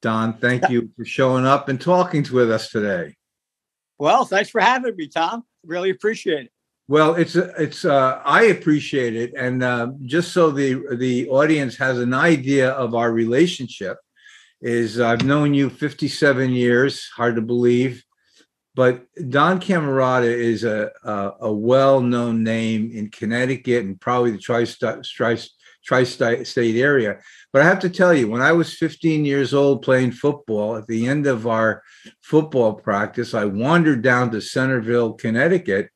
Don, thank you for showing up and talking with us today. Well, thanks for having me, Tom. Really appreciate it. Well, it's it's uh, I appreciate it, and uh, just so the the audience has an idea of our relationship, is I've known you 57 years. Hard to believe, but Don Camerata is a a, a well known name in Connecticut and probably the tri-state tri-state area. But I have to tell you, when I was 15 years old playing football, at the end of our football practice, I wandered down to Centerville, Connecticut,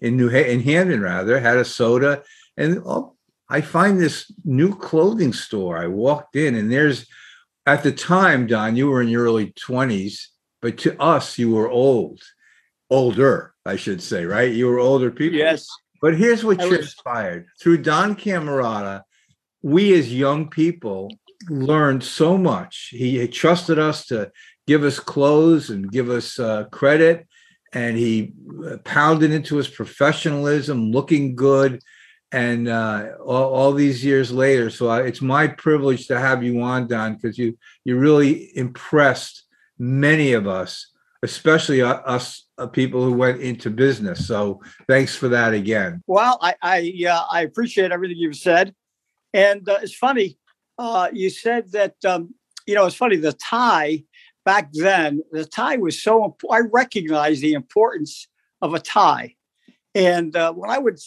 in New in Hamden rather, had a soda, and oh, I find this new clothing store. I walked in, and there's at the time, Don, you were in your early 20s, but to us, you were old, older, I should say, right? You were older people. Yes. But here's what transpired through Don Camerata we as young people learned so much. He trusted us to give us clothes and give us uh, credit, and he uh, pounded into his professionalism, looking good, and uh, all, all, these years later. So I, it's my privilege to have you on, Don, because you you really impressed many of us, especially us uh, people who went into business. So thanks for that again. Well, I I, uh, I appreciate everything you've said. And uh, it's funny, uh, you said that, um, you know, it's funny, the tie back then, the tie was so important. I recognize the importance of a tie. And uh, when I would,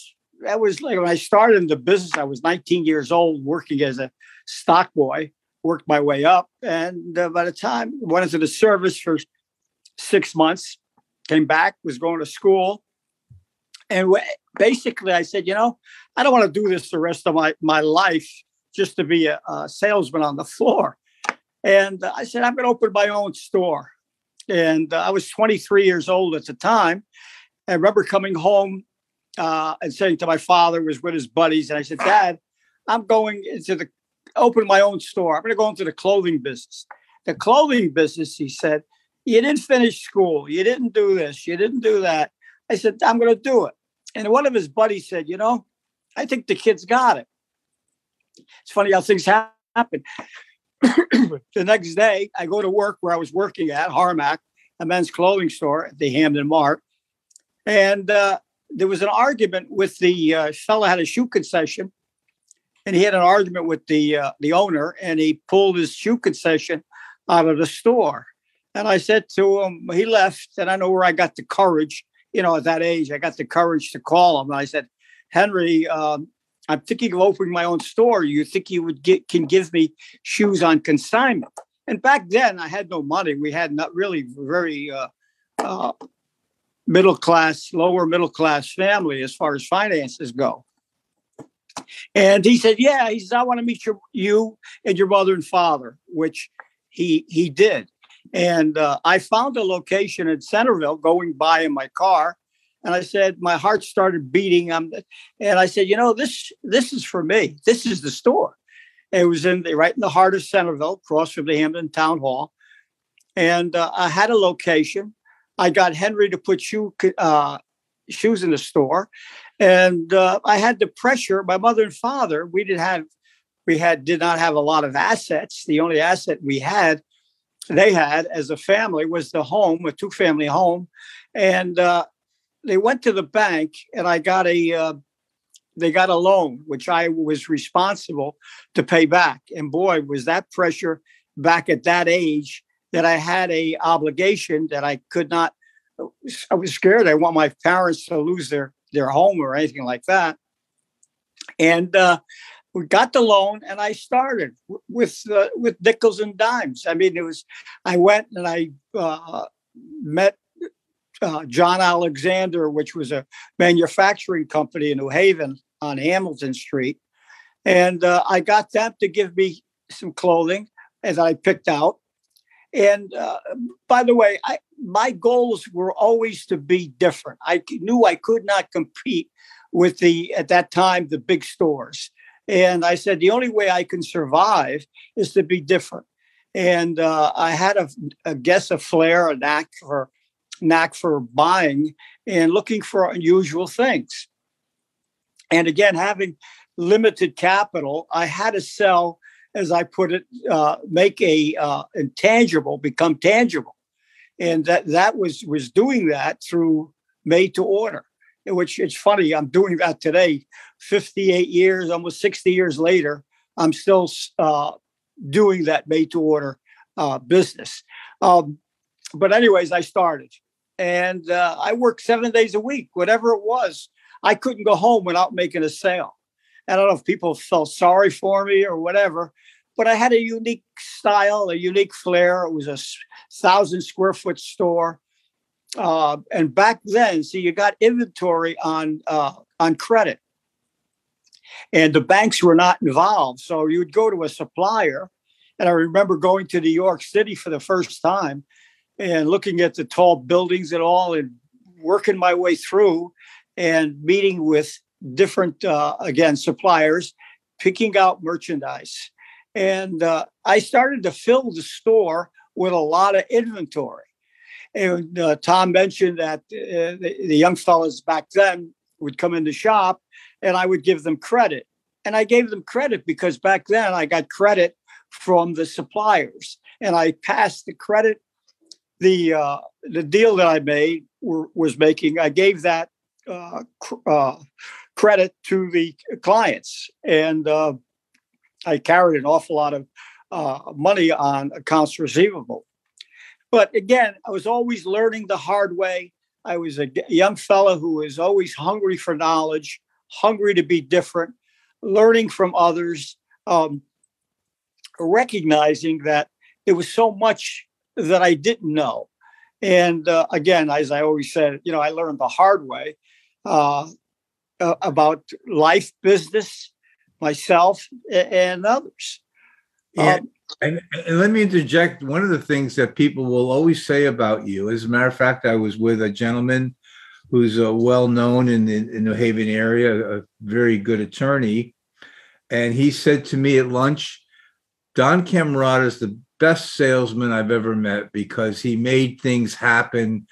that was like when I started in the business, I was 19 years old working as a stock boy, worked my way up. And uh, by the time went into the service for six months, came back, was going to school. And basically, I said, you know, I don't want to do this the rest of my, my life just to be a, a salesman on the floor. And I said, I'm going to open my own store. And uh, I was 23 years old at the time. I remember coming home uh, and saying to my father, was with his buddies, and I said, Dad, I'm going into the open my own store. I'm going to go into the clothing business. The clothing business, he said, you didn't finish school. You didn't do this. You didn't do that. I said, I'm going to do it. And one of his buddies said, You know, I think the kid's got it. It's funny how things happen. the next day, I go to work where I was working at Harmac, a men's clothing store at the Hamden Mart. And uh, there was an argument with the uh, had a shoe concession, and he had an argument with the uh, the owner, and he pulled his shoe concession out of the store. And I said to him, he left, and I know where I got the courage you know, at that age, I got the courage to call him. I said, Henry, um, I'm thinking of opening my own store. You think you would get can give me shoes on consignment? And back then, I had no money. We had not really very uh, uh, middle class, lower middle class family as far as finances go. And he said, "Yeah." He says, "I want to meet your you and your mother and father," which he he did. And uh, I found a location in Centerville going by in my car. And I said, my heart started beating. Um, and I said, you know, this this is for me. This is the store. It was in the, right in the heart of Centerville, across from the Hamden Town Hall. And uh, I had a location. I got Henry to put shoe, uh, shoes in the store. And uh, I had the pressure. My mother and father, we did have, we had did not have a lot of assets. The only asset we had they had as a family was the home, a two family home. And uh, they went to the bank and I got a, uh, they got a loan, which I was responsible to pay back. And boy, was that pressure back at that age that I had a obligation that I could not I was scared. I want my parents to lose their their home or anything like that. And uh, we got the loan, and I started with uh, with nickels and dimes. I mean, it was. I went and I uh, met uh, John Alexander, which was a manufacturing company in New Haven on Hamilton Street, and uh, I got them to give me some clothing as I picked out. And uh, by the way, I, my goals were always to be different. I knew I could not compete with the at that time the big stores, and I said the only way I can survive is to be different. And uh, I had a, a guess, a flair, a knack for knack for buying and looking for unusual things. And again, having limited capital, I had to sell, as I put it, uh, make a uh, intangible become tangible, and that that was was doing that through made to order. Which it's funny, I'm doing that today, 58 years, almost 60 years later. I'm still uh, doing that made to order uh, business. Um, but anyways, I started, and uh, I worked seven days a week, whatever it was. I couldn't go home without making a sale. I don't know if people felt sorry for me or whatever, but I had a unique style, a unique flair. It was a thousand square foot store. Uh, and back then, see, you got inventory on uh, on credit, and the banks were not involved. So you would go to a supplier, and I remember going to New York City for the first time and looking at the tall buildings and all, and working my way through, and meeting with different, uh, again, suppliers, picking out merchandise. And uh, I started to fill the store with a lot of inventory. And uh, Tom mentioned that uh, the, the young fellas back then would come in the shop and I would give them credit. And I gave them credit because back then I got credit from the suppliers and I passed the credit. The uh, the deal that I made were, was making, I gave that uh, cr- uh, credit to the clients. And uh, I carried an awful lot of uh, money on accounts receivable. But again, I was always learning the hard way. I was a young fellow who was always hungry for knowledge, hungry to be different, learning from others, um, recognizing that there was so much that I didn't know. And uh, again, as I always said, you know, I learned the hard way uh, about life, business, myself, and others. Yeah. Um, and, and, let me interject. One of the things that people will always say about you, as a matter of fact, I was with a gentleman who's uh, well known in the in New Haven area, a very good attorney, and he said to me at lunch, "Don Camerota is the best salesman I've ever met because he made things happen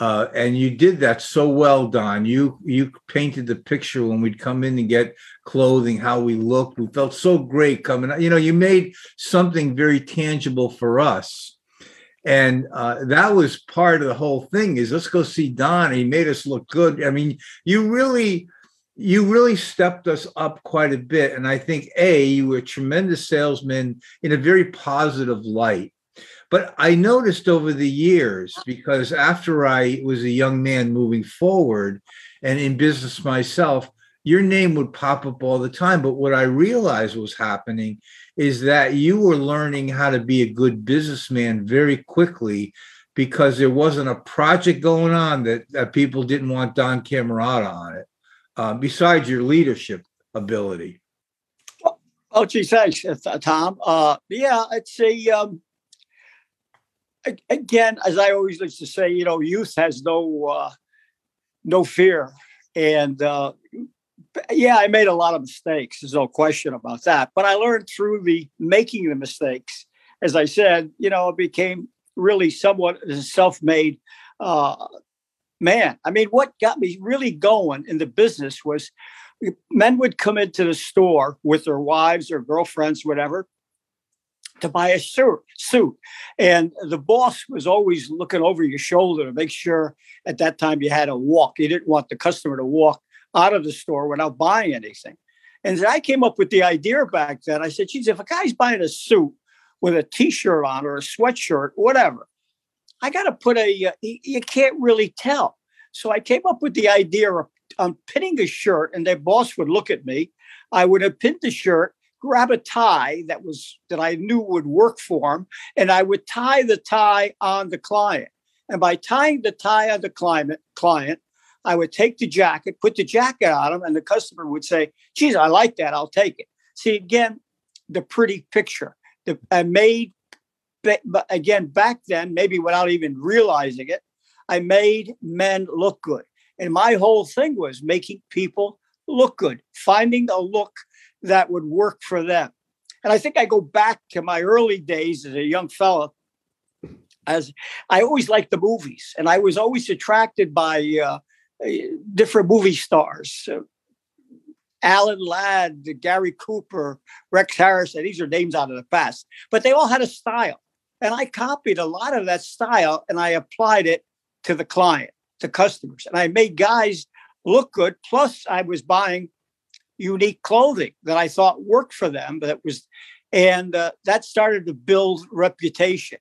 uh, and you did that so well, Don. You you painted the picture when we'd come in and get clothing, how we looked. We felt so great coming. You know, you made something very tangible for us, and uh, that was part of the whole thing. Is let's go see Don. He made us look good. I mean, you really you really stepped us up quite a bit. And I think a you were a tremendous salesman in a very positive light but I noticed over the years, because after I was a young man moving forward and in business myself, your name would pop up all the time. But what I realized was happening is that you were learning how to be a good businessman very quickly because there wasn't a project going on that, that people didn't want Don Camerota on it, uh, besides your leadership ability. Oh, gee, thanks, uh, Tom. Uh, yeah, it's a um, again, as I always like to say, you know, youth has no uh, no fear, and uh, yeah, I made a lot of mistakes. There's no question about that. But I learned through the making the mistakes. As I said, you know, it became really somewhat a self-made uh, man. I mean, what got me really going in the business was men would come into the store with their wives or girlfriends, whatever, to buy a suit, suit. And the boss was always looking over your shoulder to make sure at that time you had to walk. You didn't want the customer to walk out of the store without buying anything. And I came up with the idea back then. I said, geez, if a guy's buying a suit with a t-shirt on or a sweatshirt, whatever, I got to put a, uh, you can't really tell. So I came up with the idea of um, pinning a shirt, and their boss would look at me. I would have pinned the shirt, grab a tie that was that I knew would work for him, and I would tie the tie on the client. And by tying the tie on the client, client, I would take the jacket, put the jacket on him, and the customer would say, "Geez, I like that. I'll take it." See again, the pretty picture. The, I made, but again, back then, maybe without even realizing it, I made men look good. And my whole thing was making people look good, finding a look that would work for them. And I think I go back to my early days as a young fella. As I always liked the movies, and I was always attracted by uh, different movie stars. Uh, Alan Ladd, Gary Cooper, Rex Harrison, these are names out of the past, but they all had a style. And I copied a lot of that style and I applied it to the client, to customers. And I made guys look good. Plus, I was buying unique clothing that I thought worked for them. That was, and uh, that started to build reputation.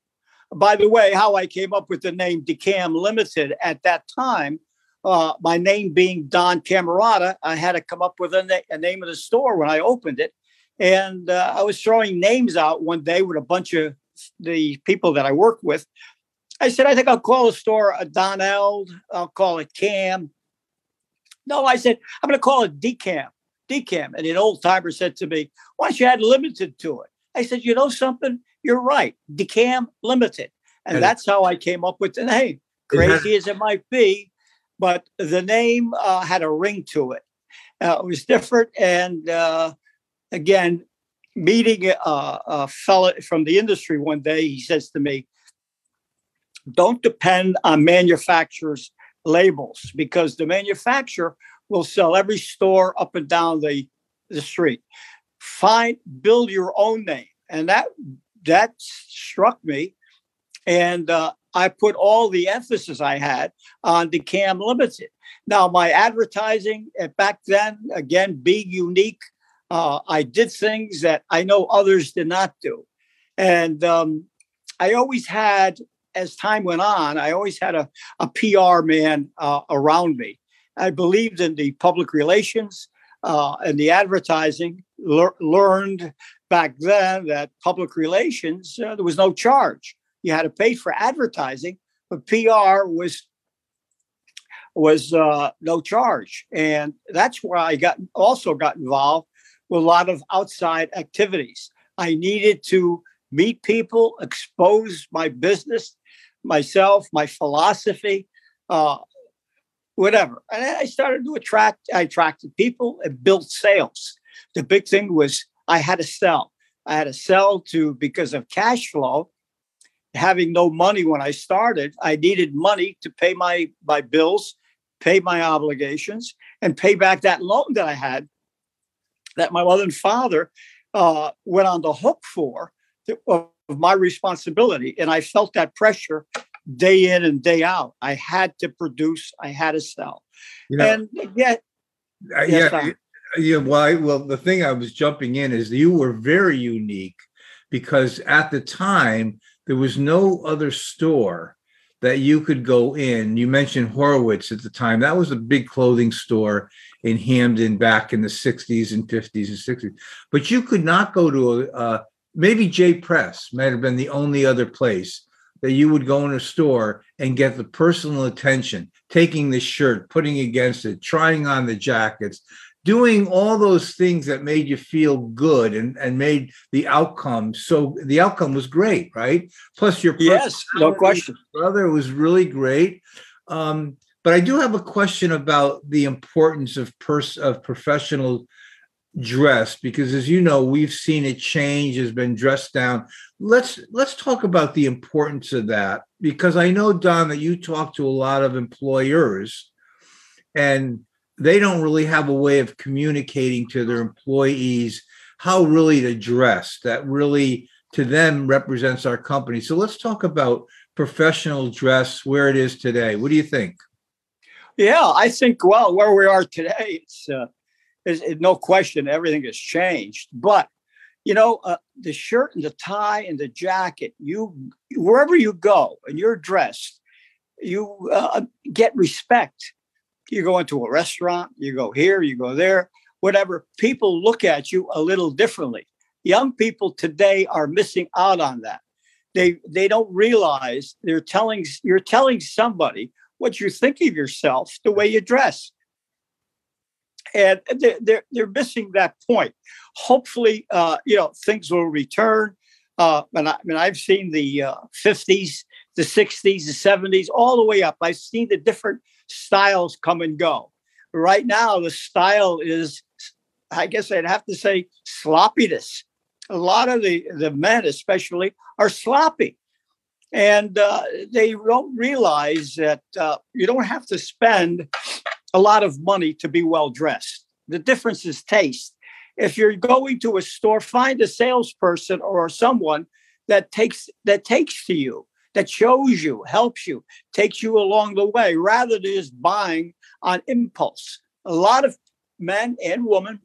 By the way, how I came up with the name Decam Limited at that time, uh, my name being Don Camerata, I had to come up with a, na- a name of the store when I opened it. And uh, I was throwing names out one day with a bunch of the people that I work with. I said, I think I'll call the store a Donald. I'll call it Cam. No, I said, I'm going to call it Decam. Decam. And an old timer said to me, Why don't you add limited to it? I said, You know something? You're right. Decam Limited. And, and that's how I came up with the name. Crazy as it might be, but the name uh, had a ring to it. Uh, it was different. And uh, again, meeting a, a fellow from the industry one day, he says to me, don't depend on manufacturers' labels because the manufacturer will sell every store up and down the, the street. Find, build your own name. And that that struck me. And uh, I put all the emphasis I had on Decam Limited. Now, my advertising uh, back then, again, being unique, uh, I did things that I know others did not do. And um, I always had as time went on, I always had a, a PR man uh, around me. I believed in the public relations uh, and the advertising. Le- learned back then that public relations uh, there was no charge. You had to pay for advertising, but PR was was uh, no charge, and that's where I got also got involved with a lot of outside activities. I needed to meet people, expose my business myself, my philosophy, uh, whatever. And I started to attract, I attracted people and built sales. The big thing was I had to sell. I had to sell to because of cash flow. Having no money when I started, I needed money to pay my my bills, pay my obligations, and pay back that loan that I had that my mother and father uh, went on the hook for of my responsibility. And I felt that pressure day in and day out. I had to produce, I had to sell. You know, and yet, uh, yes, yeah, yeah. Well, I, well, the thing I was jumping in is you were very unique because at the time there was no other store that you could go in. You mentioned Horowitz at the time. That was a big clothing store in Hamden back in the 60s and 50s and 60s. But you could not go to a, a maybe J Press might have been the only other place that you would go in a store and get the personal attention, taking the shirt, putting against it, trying on the jackets, doing all those things that made you feel good and, and made the outcome so the outcome was great, right? Plus your yes, no question, brother it was really great. Um, but I do have a question about the importance of pers- of professional dress because as you know we've seen it change has been dressed down. Let's let's talk about the importance of that because i know don that you talk to a lot of employers and they don't really have a way of communicating to their employees how really to dress that really to them represents our company. So let's talk about professional dress where it is today. What do you think? Yeah i think well where we are today it's uh, there's no question everything has changed. But you know, uh, the shirt and the tie and the jacket, you wherever you go and you're dressed, you uh, get respect. You go into a restaurant, you go here, you go there, whatever. People look at you a little differently. Young people today are missing out on that. They they don't realize they're telling you're telling somebody what you think of yourself the way you dress and they're, they're, they're missing that point. Hopefully, uh, you know, things will return. Uh, and I, I mean, I've seen the uh, 50s, the 60s, the 70s, all the way up. I've seen the different styles come and go. Right now, the style is, I guess I'd have to say, sloppiness. A lot of the, the men, especially, are sloppy. And uh, they don't realize that uh, you don't have to spend a lot of money to be well dressed. The difference is taste. If you're going to a store, find a salesperson or someone that takes that takes to you, that shows you, helps you, takes you along the way, rather than just buying on impulse. A lot of men and women,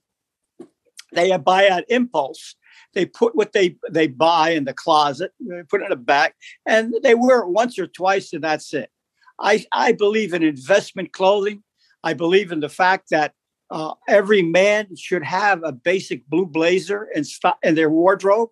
they buy on impulse. They put what they they buy in the closet, they put it in a bag, and they wear it once or twice, and that's it. I, I believe in investment clothing. I believe in the fact that uh, every man should have a basic blue blazer in, st- in their wardrobe,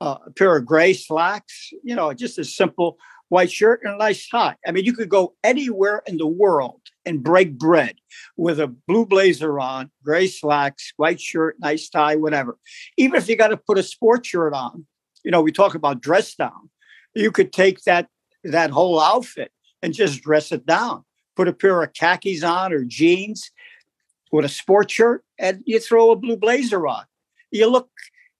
uh, a pair of gray slacks, you know, just a simple white shirt and a nice tie. I mean, you could go anywhere in the world and break bread with a blue blazer on, gray slacks, white shirt, nice tie, whatever. Even if you got to put a sports shirt on, you know, we talk about dress down. You could take that that whole outfit and just dress it down put a pair of khakis on or jeans with a sports shirt, and you throw a blue blazer on. You look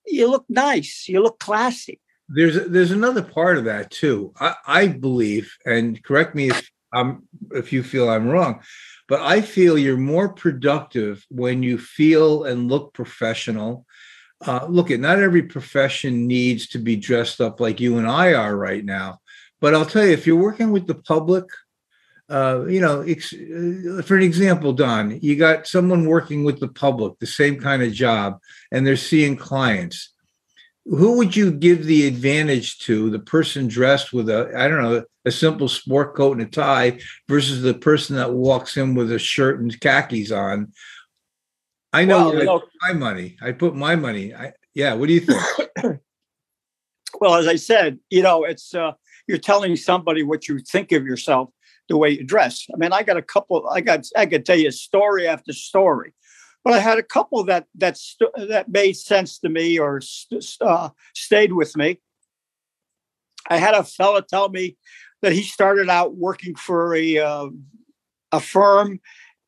you look nice. You look classy. There's there's another part of that too. I, I believe, and correct me if I'm if you feel I'm wrong, but I feel you're more productive when you feel and look professional. Uh, look, at not every profession needs to be dressed up like you and I are right now. But I'll tell you, if you're working with the public, uh, you know, ex- uh, for an example, Don, you got someone working with the public, the same kind of job, and they're seeing clients. Who would you give the advantage to? The person dressed with a, I don't know, a simple sport coat and a tie versus the person that walks in with a shirt and khakis on. I know, well, you know my money. I put my money. I, yeah. What do you think? well, as I said, you know, it's uh, you're telling somebody what you think of yourself the way you dress. I mean, I got a couple. I got. I could tell you story after story, but I had a couple that that st- that made sense to me or st- uh, stayed with me. I had a fella tell me that he started out working for a uh, a firm,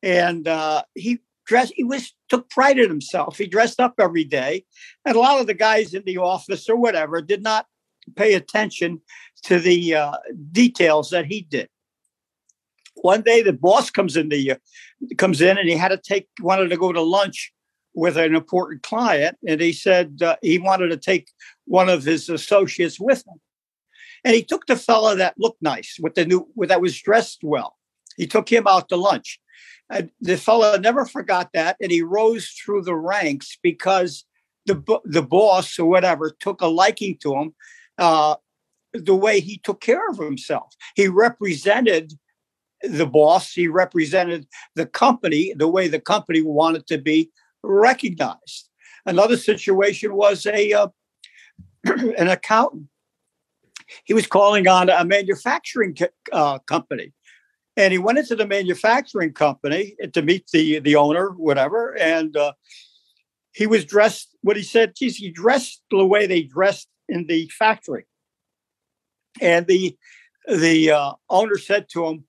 and uh, he dressed. He was took pride in himself. He dressed up every day, and a lot of the guys in the office or whatever did not pay attention to the uh, details that he did one day the boss comes in the comes in and he had to take wanted to go to lunch with an important client and he said uh, he wanted to take one of his associates with him. And he took the fella that looked nice with the new that was dressed well. He took him out to lunch. And the fella never forgot that and he rose through the ranks because the the boss or whatever took a liking to him uh, the way he took care of himself. He represented the boss. He represented the company the way the company wanted to be recognized. Another situation was a uh, an accountant. He was calling on a manufacturing uh, company, and he went into the manufacturing company to meet the the owner, whatever, and uh, he was dressed. What he said, geez, he dressed the way they dressed in the factory, and the the uh, owner said to him,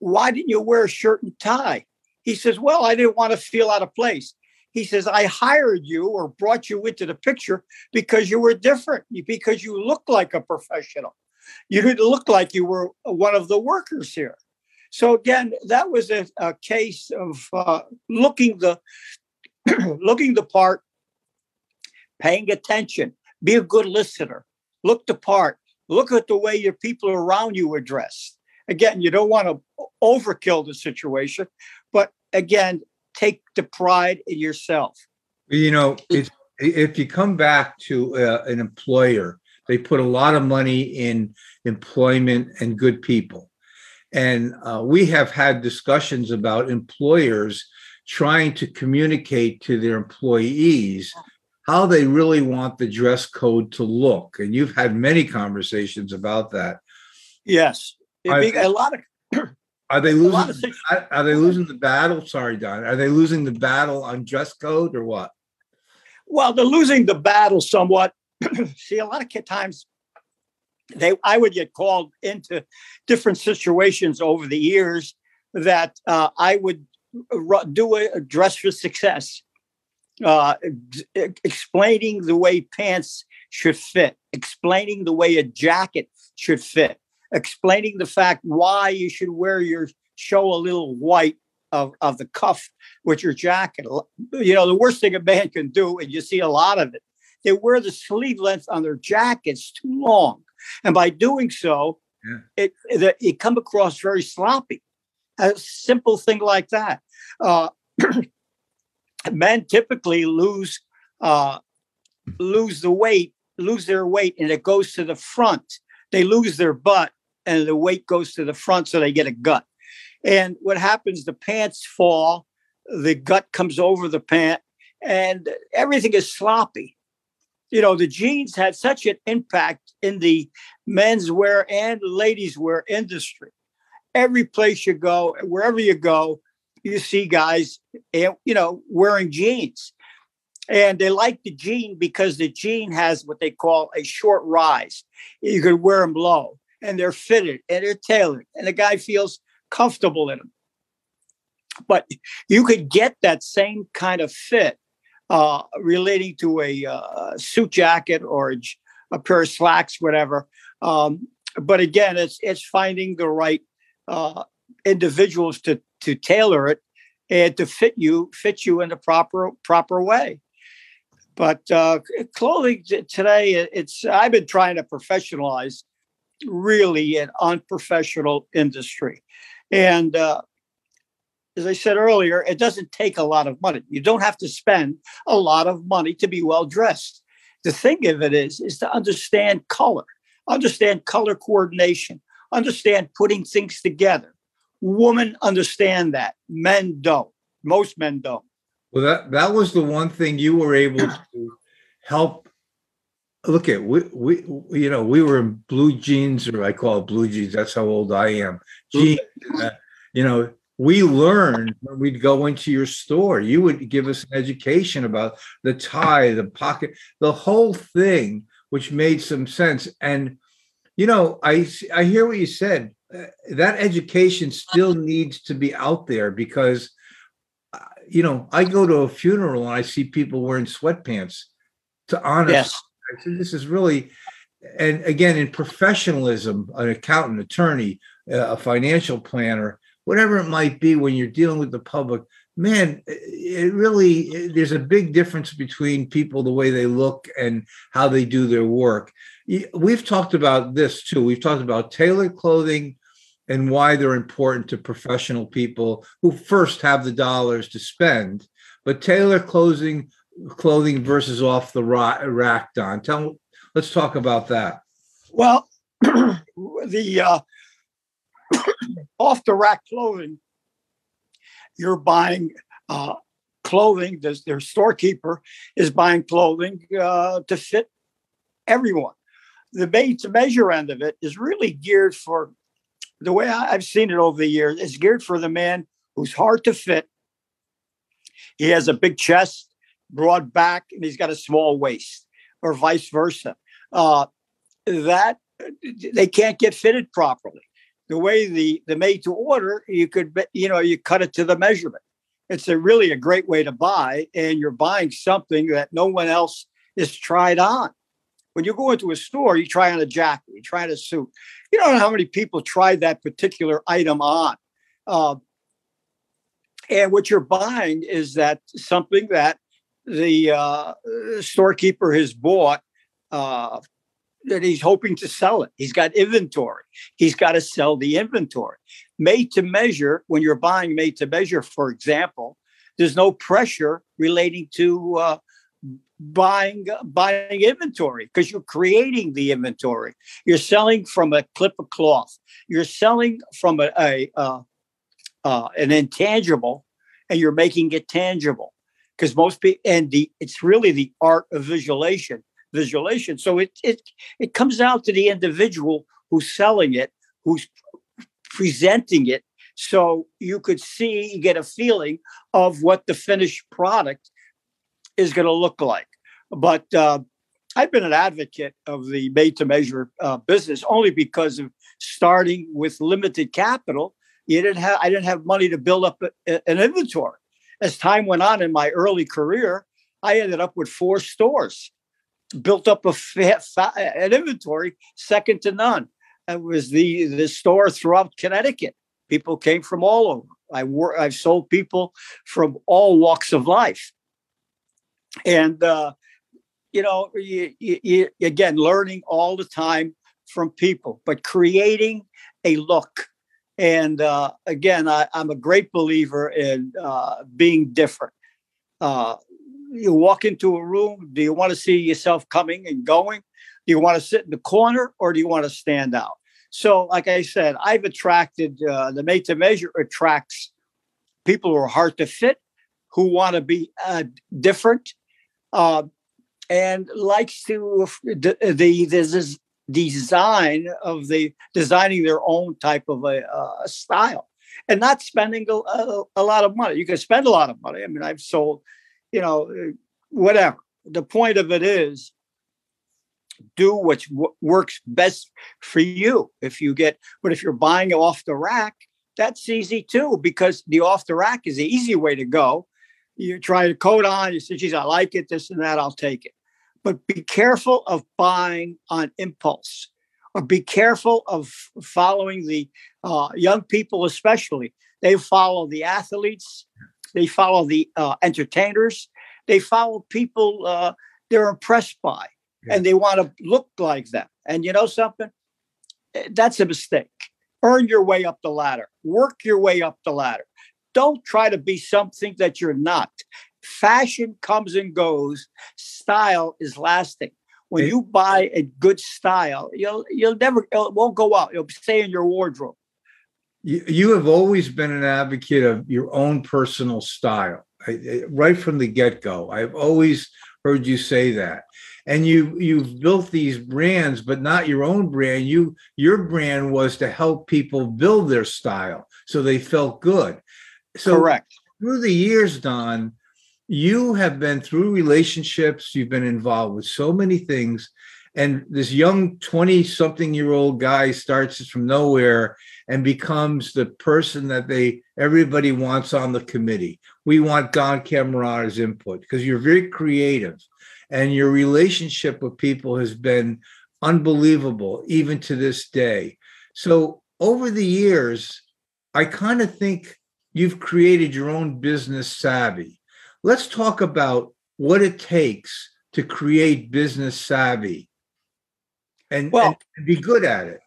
why didn't you wear a shirt and tie? He says, Well, I didn't want to feel out of place. He says, I hired you or brought you into the picture because you were different, because you look like a professional. You didn't look like you were one of the workers here. So again, that was a, a case of uh, looking the looking the part, paying attention, be a good listener, look the part, look at the way your people around you are dressed again, you don't want to overkill the situation, but again, take the pride in yourself. You know, it's if you come back to uh, an employer, they put a lot of money in employment and good people. And uh, we have had discussions about employers trying to communicate to their employees how they really want the dress code to look. And you've had many conversations about that. Yes. A lot of are they losing are they losing the battle? Sorry, Don. Are they losing the battle on dress code or what? Well, they're losing the battle somewhat. See, a lot of times they I would get called into different situations over the years that uh, I would do a dress for success, uh, explaining the way pants should fit, explaining the way a jacket should fit, explaining the fact why you should wear your show a little white of, of the cuff with your jacket. You know, the worst thing a man can do, and you see a lot of it, they wear the sleeve length on their jackets too long. And by doing so, yeah. it, it, it come across very sloppy. A simple thing like that. Uh, men typically lose uh, lose the weight, lose their weight, and it goes to the front. They lose their butt, and the weight goes to the front, so they get a gut. And what happens? The pants fall, the gut comes over the pant, and everything is sloppy. You know, the jeans had such an impact in the men's wear and ladies wear industry. Every place you go, wherever you go, you see guys, eh, you know, wearing jeans. And they like the jean because the jean has what they call a short rise. You can wear them low and they're fitted and they're tailored, and the guy feels comfortable in them. But you could get that same kind of fit uh, relating to a uh, suit jacket or a, pair of slacks, whatever. Um, but again, it's it's finding the right uh, individuals to to tailor it and to fit you fit you in the proper proper way. But uh, clothing today, it's I've been trying to professionalize really an unprofessional industry. And uh, as I said earlier, it doesn't take a lot of money. You don't have to spend a lot of money to be well dressed. The thing of it is, is to understand color, understand color coordination, understand putting things together. Women understand that. Men don't. Most men don't. Well, that that was the one thing you were able to help look at we, we you know we were in blue jeans or i call it blue jeans that's how old i am. Jeans uh, you know we learned when we'd go into your store you would give us an education about the tie the pocket the whole thing which made some sense. And you know i i hear what you said uh, that education still needs to be out there because uh, you know i go to a funeral and i see people wearing sweatpants to honor yes Said, this is really, and again, in professionalism, an accountant, attorney, uh, a financial planner, whatever it might be, when you're dealing with the public, man, it really, there's a big difference between people, the way they look and how they do their work. We've talked about this too. We've talked about tailored clothing and why they're important to professional people who first have the dollars to spend. But tailored clothing clothing versus off the rack, Don. Tell let's talk about that. Well, the uh, off the rack clothing, you're buying uh, clothing. There's, their storekeeper is buying clothing uh, to fit everyone. The made to measure end of it is really geared for the way I've seen it over the years. It's geared for the man who's hard to fit. He has a big chest broad back and he's got a small waist, or vice versa. Uh, that they can't get fitted properly. The way the the made to order, you could you know you cut it to the measurement. It's a really a great way to buy, and you're buying something that no one else is tried on. When you go into a store, you try on a jacket, you try on a suit. You don't know how many people tried that particular item on. Uh, and what you're buying is that something that the uh, storekeeper has bought uh, that he's hoping to sell it. He's got inventory. He's got to sell the inventory. Made to measure, when you're buying made to measure, for example, there's no pressure relating to uh, buying buying inventory because you're creating the inventory. You're selling from a clip of cloth. You're selling from a, a uh, uh, an intangible, and you're making it tangible. Because most people and the it's really the art of visualization. Visualization. So it it it comes out to the individual who's selling it, who's presenting it, so you could see, you get a feeling of what the finished product is going to look like. But uh, I've been an advocate of the made to measure uh, business only because of starting with limited capital. You didn't have, I didn't have money to build up a, an inventory. As time went on in my early career, I ended up with four stores, built up a fa- fa- an inventory second to none. It was the the store throughout Connecticut. People came from all over. I work. I've sold people from all walks of life, and uh, you know, you, you, you, again, learning all the time from people, but creating a look. And uh, again, I, am a great believer in uh, being different. Uh, you walk into a room, do you want to see yourself coming and going? Do you want to sit in the corner or do you want to stand out? So, like I said, I've attracted uh, the made to measure attracts people who are hard to fit, who want to be uh, different, uh, and likes to the, the this design of the designing their own type of a uh, style and not spending a, a, a, lot of money. You can spend a lot of money. I mean, I've sold, you know, whatever. The point of it is do what works best for you. If you get, but if you're buying off the rack, that's easy too, because the off the rack is the easy way to go. You try to coat on, you say, geez, I like it, this and that, I'll take it. But be careful of buying on impulse or be careful of following the uh, young people, especially. They follow the athletes, they follow the uh, entertainers, they follow people uh, they're impressed by yeah. and they want to look like them. And you know something? Eh, that's a mistake. Earn your way up the ladder, work your way up the ladder. Don't try to be something that you're not. Fashion comes and goes, style is lasting. When you buy a good style, you'll you'll never it won't go out. It'll stay in your wardrobe. You, you have always been an advocate of your own personal style, right from the get go. I've always heard you say that and you you've built these brands but not your own brand you your brand was to help people build their style so they felt good so correct through the years don you have been through relationships you've been involved with so many things and this young 20 something year old guy starts from nowhere and becomes the person that they everybody wants on the committee. We want don camerata's input because you're very creative and your relationship with people has been unbelievable even to this day. So over the years i kind of think you've created your own business savvy let's talk about what it takes to create business savvy and, well, and be good at it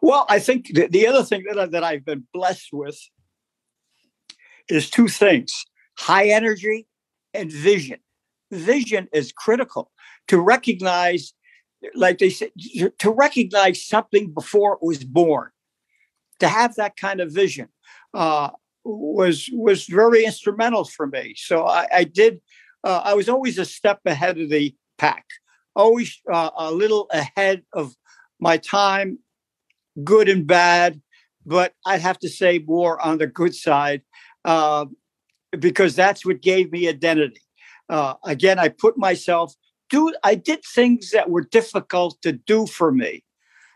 well i think the, the other thing that, I, that i've been blessed with is two things high energy and vision vision is critical to recognize, like they said, to recognize something before it was born. To have that kind of vision uh, was was very instrumental for me. So I, I did. Uh, I was always a step ahead of the pack, always uh, a little ahead of my time, good and bad. But I'd have to say more on the good side uh, because that's what gave me identity. Uh, again, I put myself do. I did things that were difficult to do for me,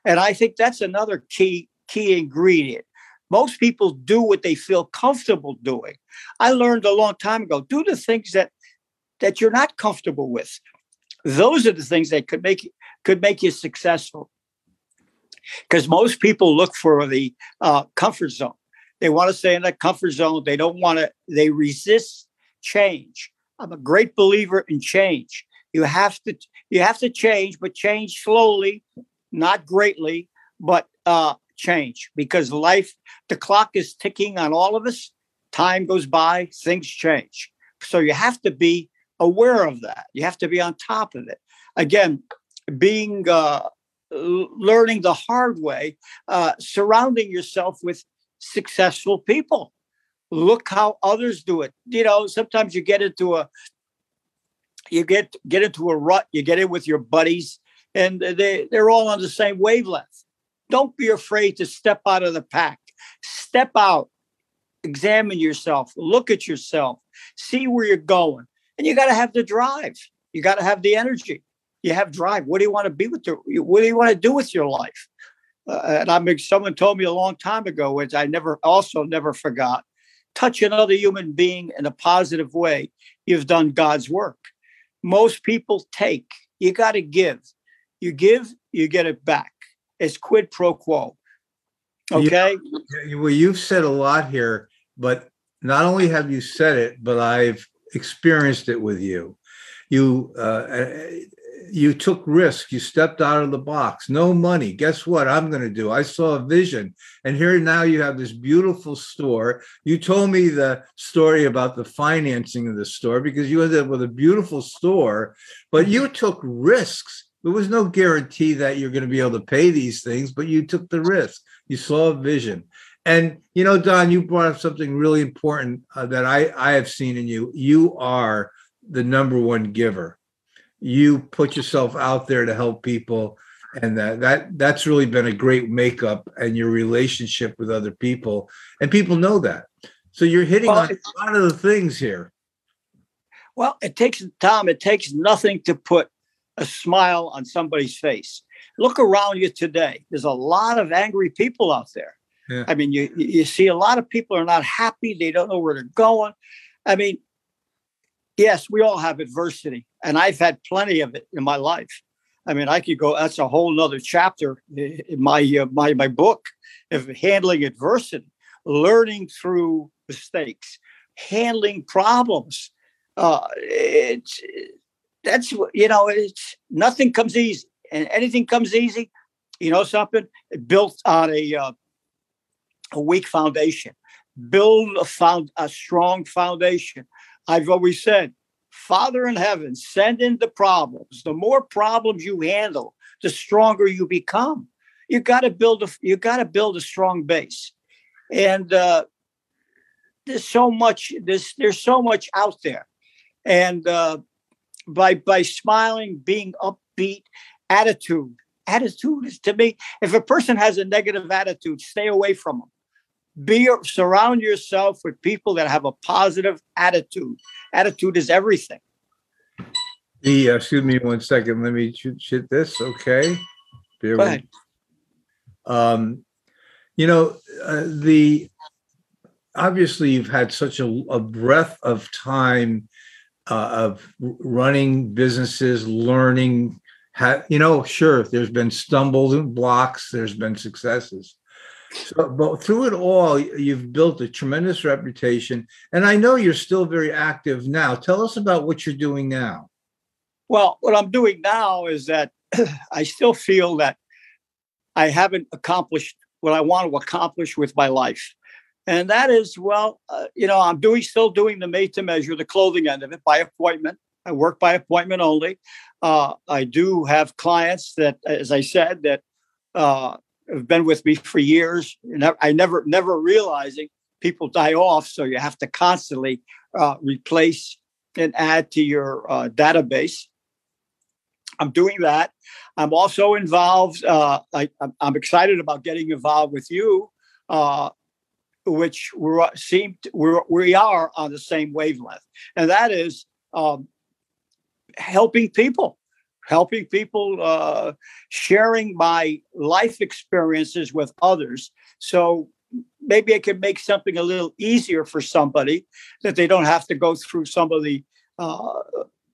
and I think that's another key key ingredient. Most people do what they feel comfortable doing. I learned a long time ago: do the things that that you're not comfortable with. Those are the things that could make could make you successful. Because most people look for the uh, comfort zone. They want to stay in that comfort zone. They don't want to. They resist change. I'm a great believer in change. You have to you have to change, but change slowly, not greatly, but uh, change because life, the clock is ticking on all of us. Time goes by, things change. So you have to be aware of that. You have to be on top of it. Again, being uh, learning the hard way, uh, surrounding yourself with successful people. Look how others do it. You know, sometimes you get into a you get get into a rut. You get in with your buddies, and they they're all on the same wavelength. Don't be afraid to step out of the pack. Step out, examine yourself, look at yourself, see where you're going, and you got to have the drive. You got to have the energy. You have drive. What do you want to be with the? What do you want to do with your life? Uh, and I mean, someone told me a long time ago, which I never also never forgot. Touch another human being in a positive way. You've done God's work. Most people take. You got to give. You give, you get it back. It's quid pro quo. Okay. Well, you've said a lot here, but not only have you said it, but I've experienced it with you. You uh, you took risk. You stepped out of the box. No money. Guess what? I'm going to do. I saw a vision, and here now you have this beautiful store. You told me the story about the financing of the store because you ended up with a beautiful store, but you took risks. There was no guarantee that you're going to be able to pay these things, but you took the risk. You saw a vision. And you know, Don, you brought up something really important uh, that I I have seen in you. You are the number one giver you put yourself out there to help people and that that that's really been a great makeup and your relationship with other people and people know that so you're hitting well, on a lot of the things here well it takes tom it takes nothing to put a smile on somebody's face look around you today there's a lot of angry people out there yeah. i mean you you see a lot of people are not happy they don't know where they're going i mean yes, we all have adversity, and I've had plenty of it in my life. I mean, I could go. That's a whole nother chapter in my uh, my my book of handling adversity, learning through mistakes, handling problems. Uh, it's that's you know, it's nothing comes easy, and anything comes easy. You know something built on a uh, a weak foundation. Build a found a strong foundation I've always said, Father in heaven, send in the problems. The more problems you handle, the stronger you become. You got to build a you got to build a strong base, and uh, there's so much there's there's so much out there, and uh, by by smiling, being upbeat, attitude. Attitude is to me. If a person has a negative attitude, stay away from them be surround yourself with people that have a positive attitude. Attitude is everything. The uh, excuse me one second let me shoot, shoot this okay? Bear Go ahead. um you know uh, the obviously you've had such a, a breadth of time uh, of running businesses learning ha- you know sure there's been stumbles and blocks there's been successes so, but through it all, you've built a tremendous reputation, and I know you're still very active now. Tell us about what you're doing now. Well, what I'm doing now is that I still feel that I haven't accomplished what I want to accomplish with my life, and that is, well, uh, you know, I'm doing still doing the made to measure, the clothing end of it by appointment. I work by appointment only. Uh, I do have clients that, as I said, that uh, have been with me for years. I never, never realizing people die off, so you have to constantly uh, replace and add to your uh, database. I'm doing that. I'm also involved. Uh, I, am excited about getting involved with you, uh, which we seem we're, we are on the same wavelength, and that is um, helping people helping people, uh, sharing my life experiences with others. So maybe I can make something a little easier for somebody that they don't have to go through some of the uh,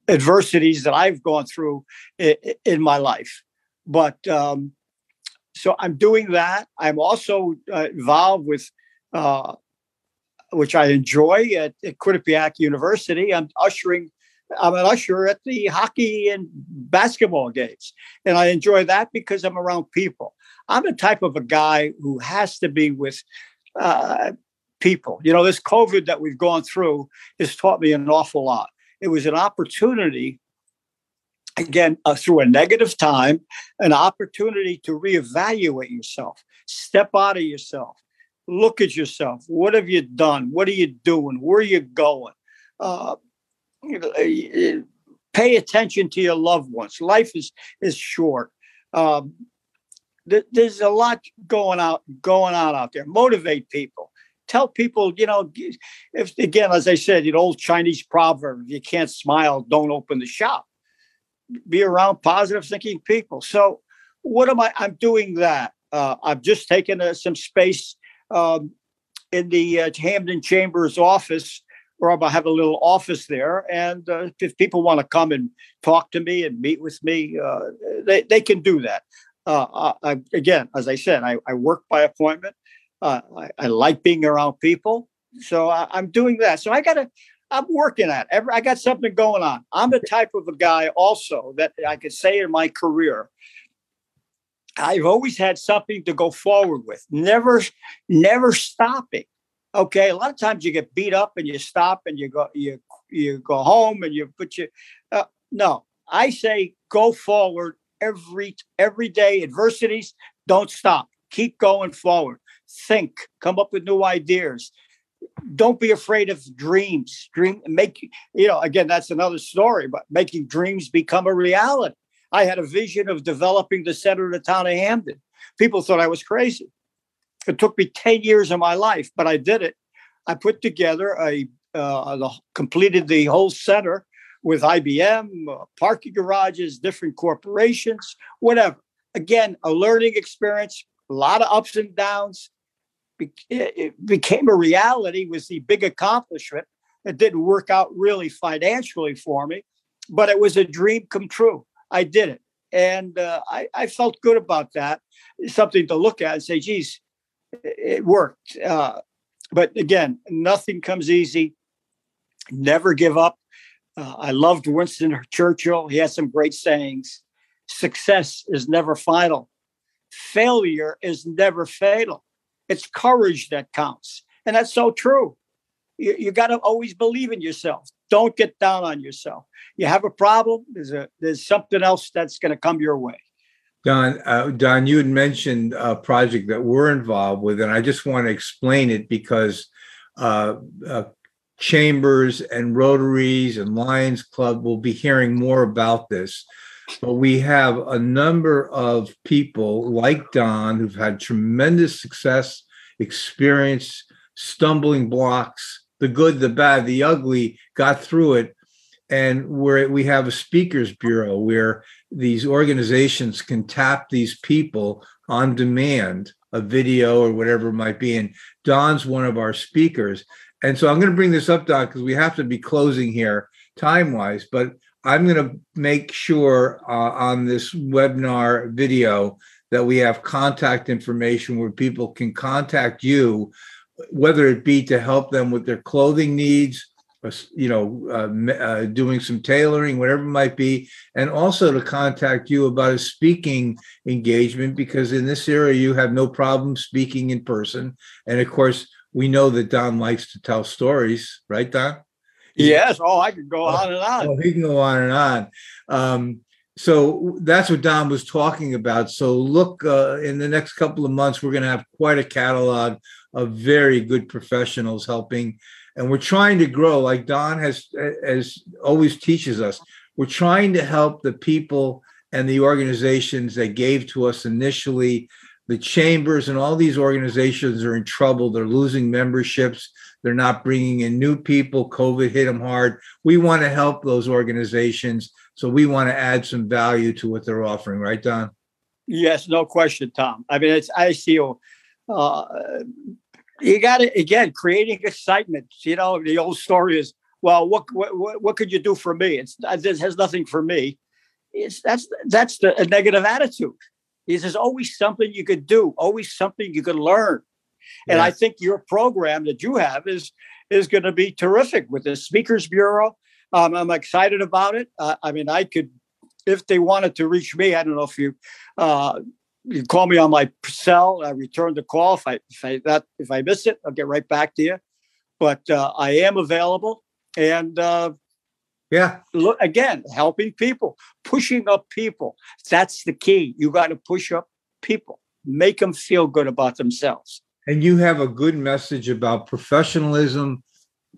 adversities that I've gone through in, in my life. But um, so I'm doing that. I'm also uh, involved with, uh, which I enjoy at, at Quinnipiac University. I'm ushering I'm an usher at the hockey and basketball games. And I enjoy that because I'm around people. I'm the type of a guy who has to be with uh, people. You know, this COVID that we've gone through has taught me an awful lot. it was an opportunity again uh, through a negative time an opportunity to reevaluate yourself step out of yourself look at yourself. What have you done? What are you doing? Where are you going? Uh, pay attention to your loved ones. Life is is short. Um, th- there's a lot going out going on out there. Motivate people. Tell people you know if again as i said an old chinese proverb if you can't smile don't open the shop. Be around positive thinking people. So what am I? I'm doing that. Uh, I've just taken uh, some space um, in the uh, Hamden Chambers office, where I have a little office there. And uh, if people want to come and talk to me and meet with me, uh, they they can do that. Uh, I, again, as I said, I, I work by appointment. I, I, like being around people, so I, I'm doing that. So I got to I'm working at. Every, I got something going on. I'm the type of a guy also that I could say in my career. I've always had something to go forward with. Never, never stopping. Okay, a lot of times you get beat up and you stop and you go you you go home and you put your uh, no. I say go forward every every day. Adversities don't stop. Keep going forward. Think. Come up with new ideas don't be afraid of dreams. Dream make you know again that's another story, but making dreams become a reality. I had a vision of developing the center of the town of Hamden. People thought I was crazy. It took me 10 years of my life, but I did it. I put together a uh, completed the whole center with IBM, uh, parking garages, different corporations, whatever. Again, a learning experience, a lot of ups and downs, it became a reality was the big accomplishment. It didn't work out really financially for me, but it was a dream come true. I did it. And uh, I, I, felt good about that. something to look at and say, geez, it worked. Uh, but again, nothing comes easy. Never give up. Uh, I loved Winston Churchill. He has some great sayings. Success is never final. Failure is never fatal. It's courage that counts. And that's so true. You, you got to always believe in yourself. Don't get down on yourself. You have a problem, there's, a, there's something else that's going to come your way. Don, uh, Don, you had mentioned a project that we're involved with, and I just want to explain it because uh, uh, chambers and rotaries and Lions Club will be hearing more about this. But we have a number of people like Don who've had tremendous success, experience, stumbling blocks, the good, the bad, the ugly, got through it. And where we have a speakers bureau where these organizations can tap these people on demand, a video or whatever it might be. And Don's one of our speakers. And so I'm going to bring this up, Don, because we have to be closing here time wise. But I'm going to make sure uh, on this webinar video that we have contact information where people can contact you, whether it be to help them with their clothing needs, you know, uh, uh, doing some tailoring, whatever it might be, and also to contact you about a speaking engagement because in this area you have no problem speaking in person, and of course we know that Don likes to tell stories, right, Don? Yes. Oh, I could go on and on. Oh, he can go on and on. Um, so that's what Don was talking about. So look, uh, in the next couple of months, we're going to have quite a catalog of very good professionals helping, and we're trying to grow. Like Don has, as always teaches us, we're trying to help the people and the organizations that gave to us initially. The chambers and all these organizations are in trouble. They're losing memberships. They're not bringing in new people. COVID hit them hard. We want to help those organizations. So we want to add some value to what they're offering, right, Don? Yes, no question, Tom. I mean, it's I feel uh, you got to again creating excitement. You know, the old story is, well, what what what could you do for me? It's this has nothing for me. It's that's that's the a negative attitude. Is There's always something you could do, always something you could learn. And I think your program that you have is is going to be terrific with the Speakers Bureau. Um, I'm excited about it. Uh, I mean, I could, if they wanted to reach me, I don't know if you, uh, you call me on my cell. I return the call if I if I that if I miss it, I'll get right back to you. But uh, I am available, and uh, Yeah. Look again, helping people, pushing up people. That's the key. You got to push up people, make them feel good about themselves. And you have a good message about professionalism,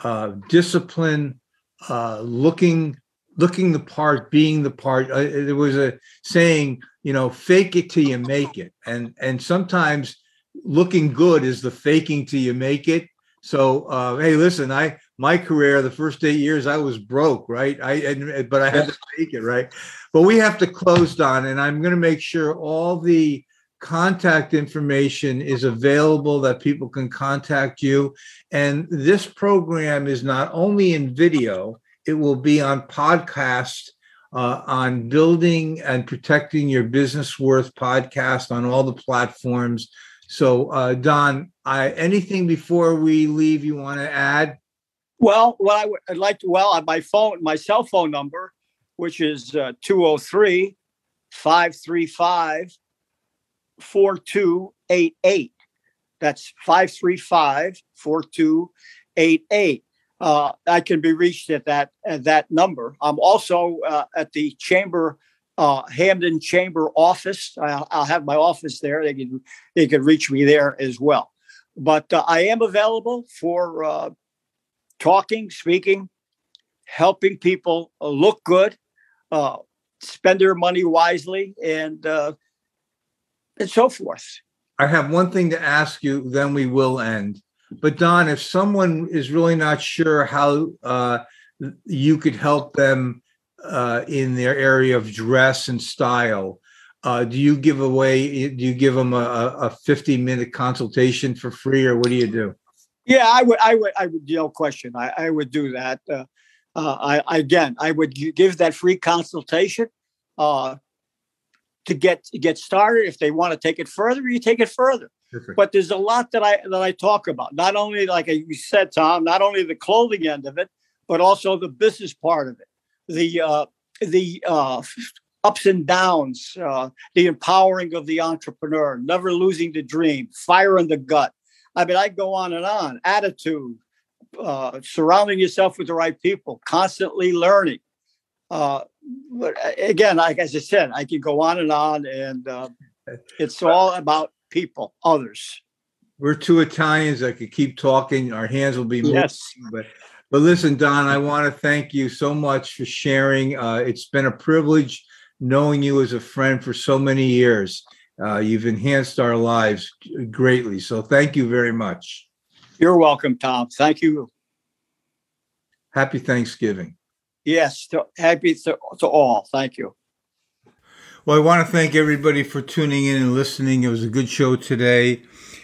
uh, discipline, uh, looking looking the part, being the part. Uh, there was a saying, you know, fake it till you make it, and and sometimes looking good is the faking till you make it. So, uh, hey, listen, I my career, the first eight years, I was broke, right? I and, but I had to make it, right? But we have to close, Don, and I'm going to make sure all the contact information is available that people can contact you. And this program is not only in video, it will be on podcast uh, on building and protecting your business worth podcast on all the platforms. So, uh, Don, I, anything before we leave you want to add? Well, well, I would like to, well, on my phone, my cell phone number, which is uh, 203 535 4288. That's 535 4288. Uh, I can be reached at that at that number. I'm also uh, at the chamber, uh, Hamden Chamber office. I'll, I'll, have my office there. They can they can reach me there as well. But uh, I am available for uh, talking, speaking, helping people uh, look good, spend their money wisely, and and so forth. I have one thing to ask you, then we will end. But Don, if someone is really not sure how uh, you could help them uh, in their area of dress and style, uh, do you give away? Do you give them a, a fifty minute consultation for free, or what do you do? Yeah, I would. I would. I would. No question. I, I would do that. Uh, uh, I again, I would give that free consultation. Uh, to get get started. If they want to take it further, you take it further. Perfect. But there's a lot that I that I talk about. Not only like you said, Tom, not only the clothing end of it, but also the business part of it, the uh, the uh, ups and downs, uh, the empowering of the entrepreneur, never losing the dream, fire in the gut. I mean, I go on and on. Attitude, uh, surrounding yourself with the right people, constantly learning. Uh, but uh, again, like as I said, I can go on and on, and uh, it's all about people, others. We're two Italians that could keep talking. Our hands will be moving, yes. but but listen, Don, I want to thank you so much for sharing. Uh, it's been a privilege knowing you as a friend for so many years. Uh, you've enhanced our lives greatly. So thank you very much. You're welcome, Tom. Thank you. Happy Thanksgiving. Yes, to, happy to, to all. Thank you. Well, I want to thank everybody for tuning in and listening. It was a good show today.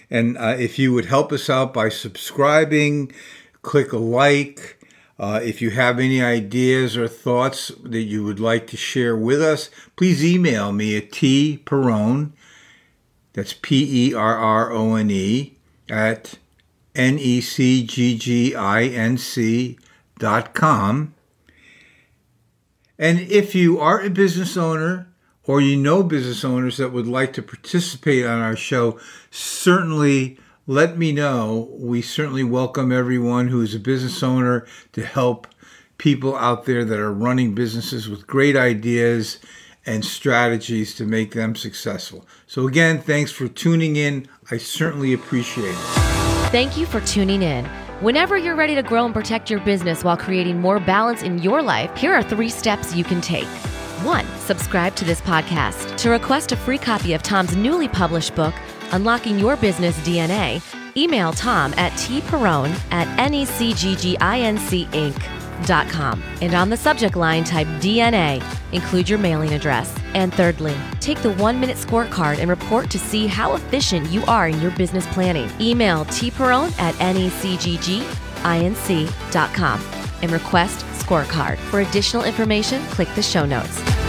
And uh, if you would help us out by subscribing, click a like. Uh, if you have any ideas or thoughts that you would like to share with us, please email me at tperrone, that's P E R R O N E, at N E C G G I N C dot com. And if you are a business owner or you know business owners that would like to participate on our show, certainly let me know. We certainly welcome everyone who is a business owner to help people out there that are running businesses with great ideas and strategies to make them successful. So, again, thanks for tuning in. I certainly appreciate it. Thank you for tuning in. Whenever you're ready to grow and protect your business while creating more balance in your life, here are three steps you can take. One, subscribe to this podcast. To request a free copy of Tom's newly published book, Unlocking Your Business DNA, email Tom at tperrone at necgginc.com com. And on the subject line, type DNA. Include your mailing address. And thirdly, take the one minute scorecard and report to see how efficient you are in your business planning. Email tperrone at necgginc.com and request scorecard. For additional information, click the show notes.